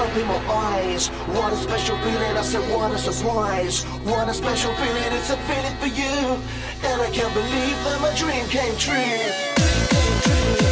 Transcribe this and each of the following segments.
Open in my eyes. What a special feeling, I said, what a surprise. What a special feeling, it's a feeling for you. And I can't believe that my dream came true. Came true.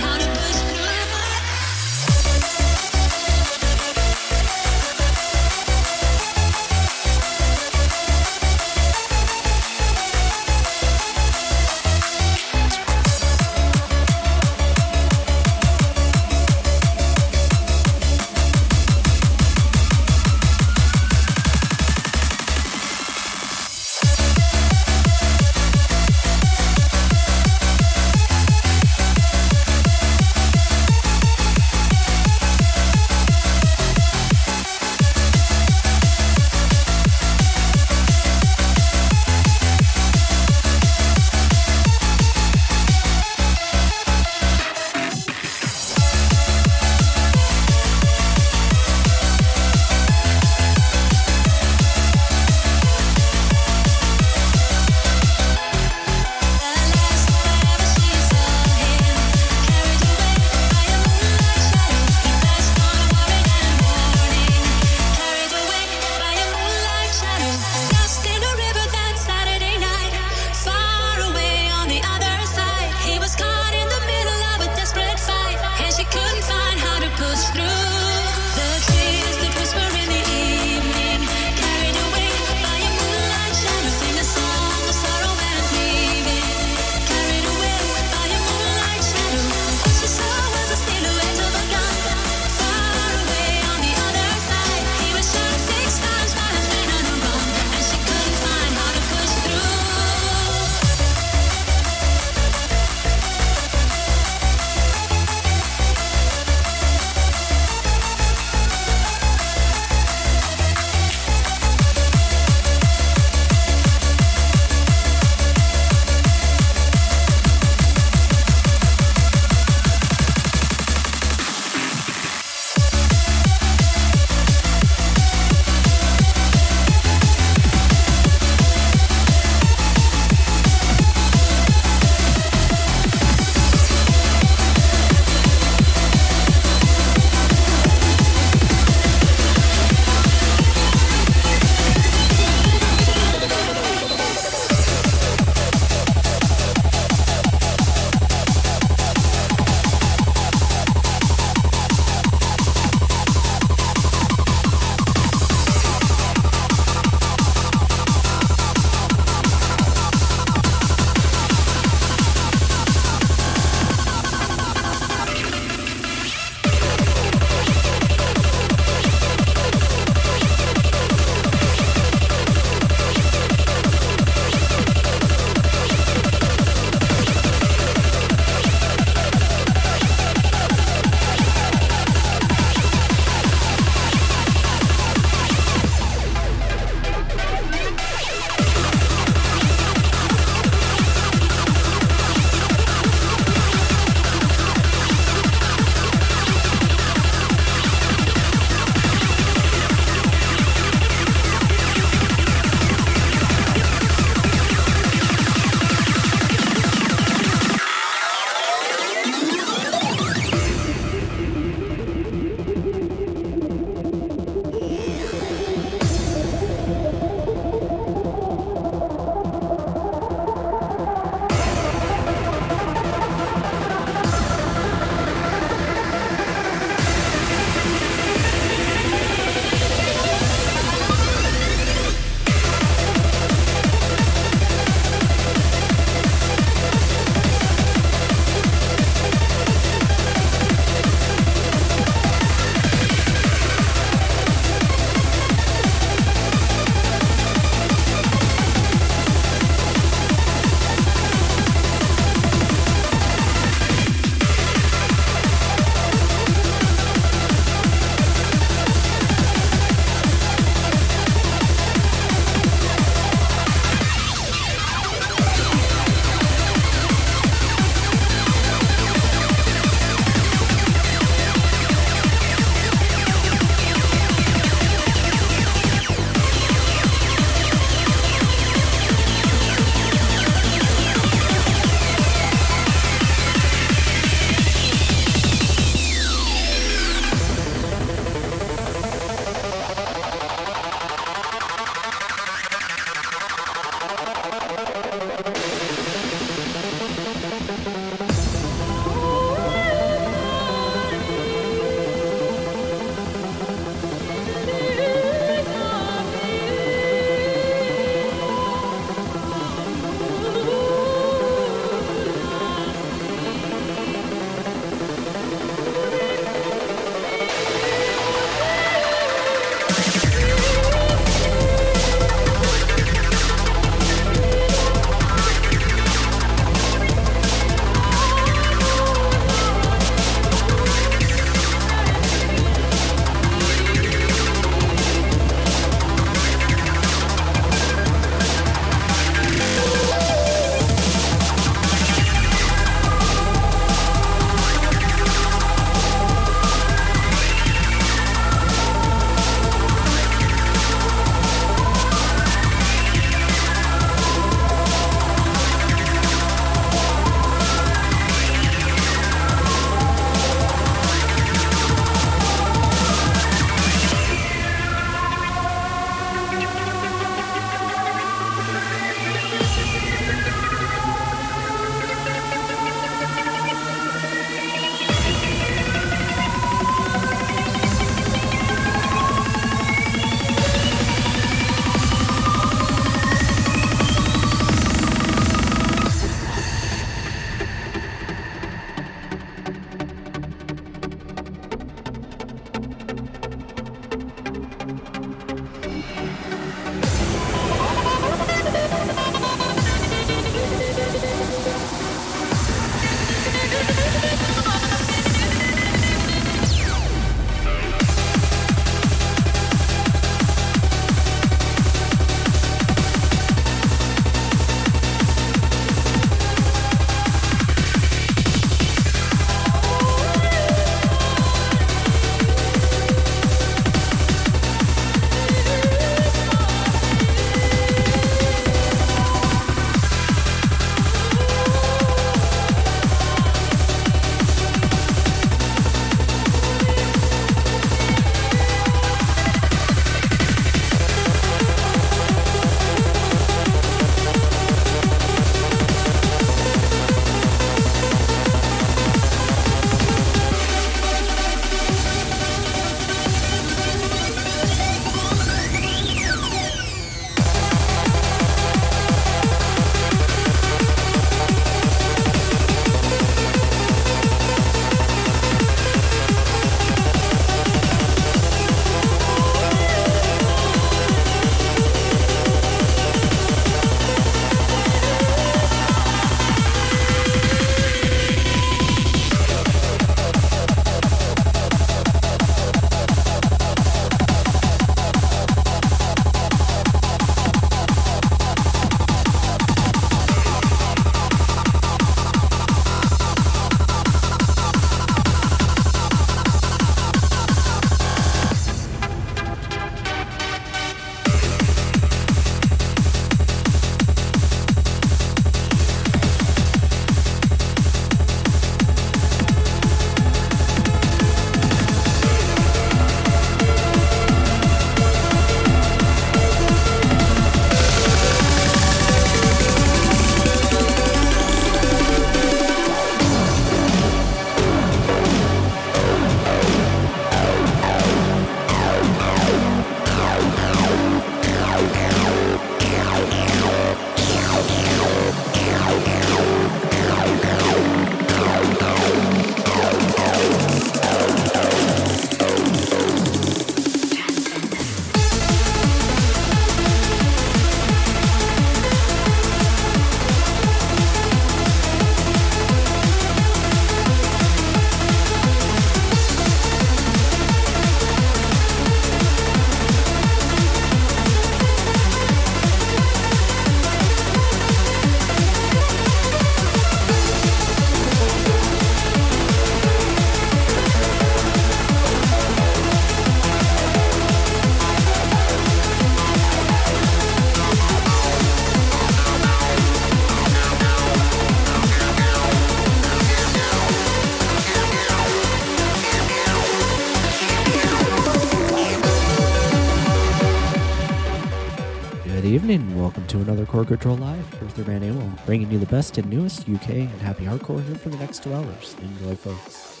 Another Control Live with your man Amel, bringing you the best and newest UK and happy hardcore here for the next two hours. Enjoy, folks.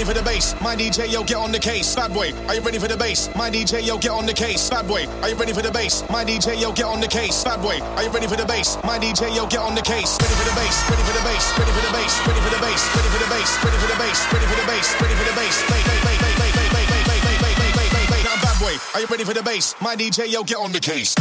Ready for the bass? My DJ, yo, get on the case. Bad boy, are you ready for the bass? My DJ, yo, get on the case. Bad boy, are you ready for the bass? My DJ, yo, get on the case. Bad boy, are you ready for the bass? My DJ, yo, get on the case. Ready for the bass, ready for the bass, ready for the bass, ready for the bass, ready for the bass, ready for the bass, ready for the bass, ready for the bass. Now, bad boy, are you ready for the bass? My DJ, yo, get on the case.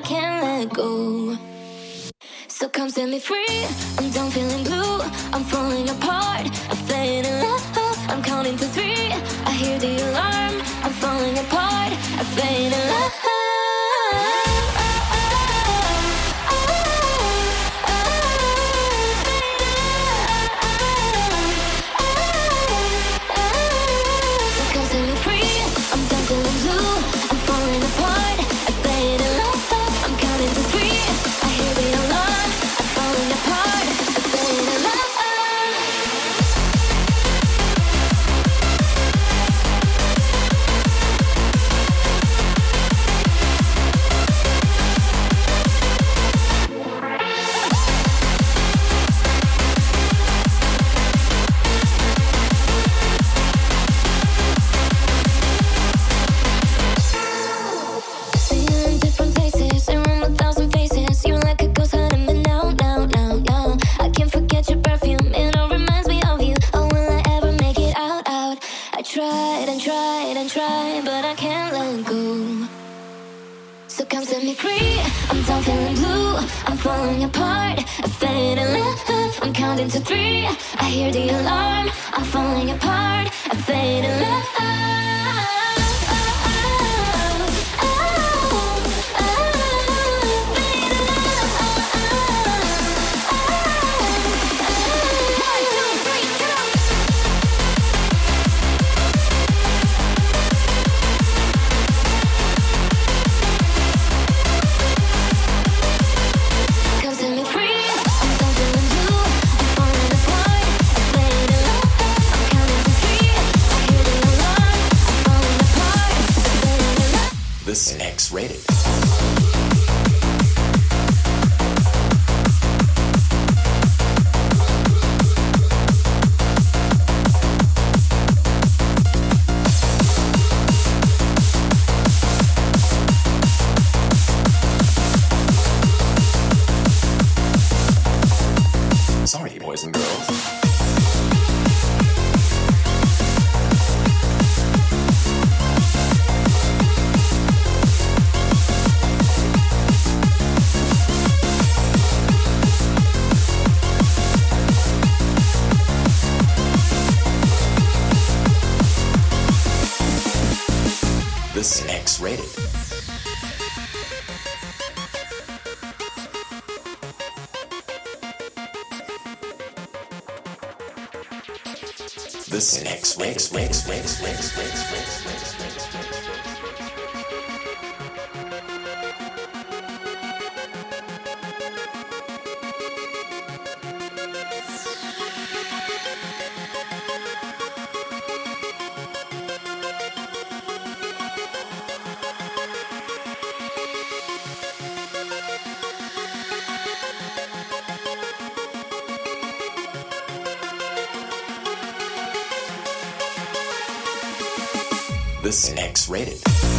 I can't let go. So come set me free. I'm done feeling blue. I'm falling apart. I'm fading in love. I'm counting to three. I hear the alarm. I'm falling apart. I'm fading in. This X rated.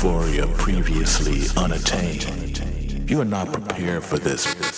euphoria previously unattained. You are not prepared for this.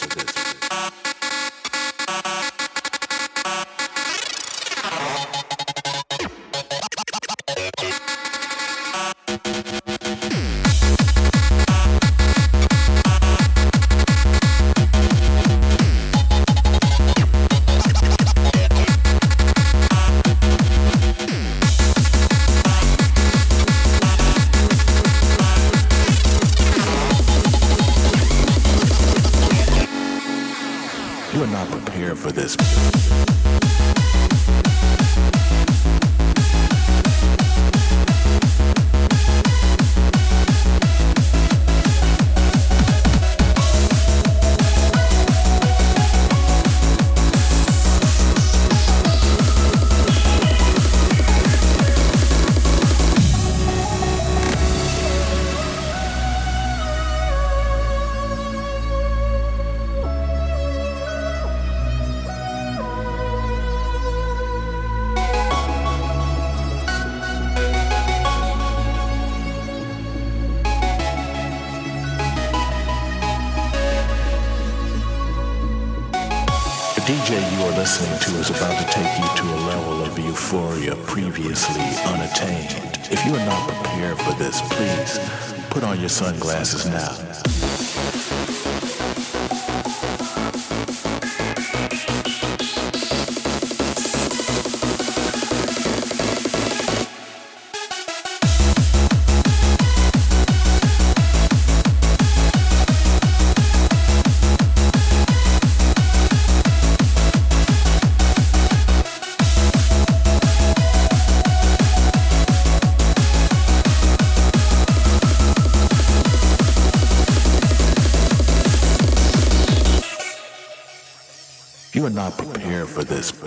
for this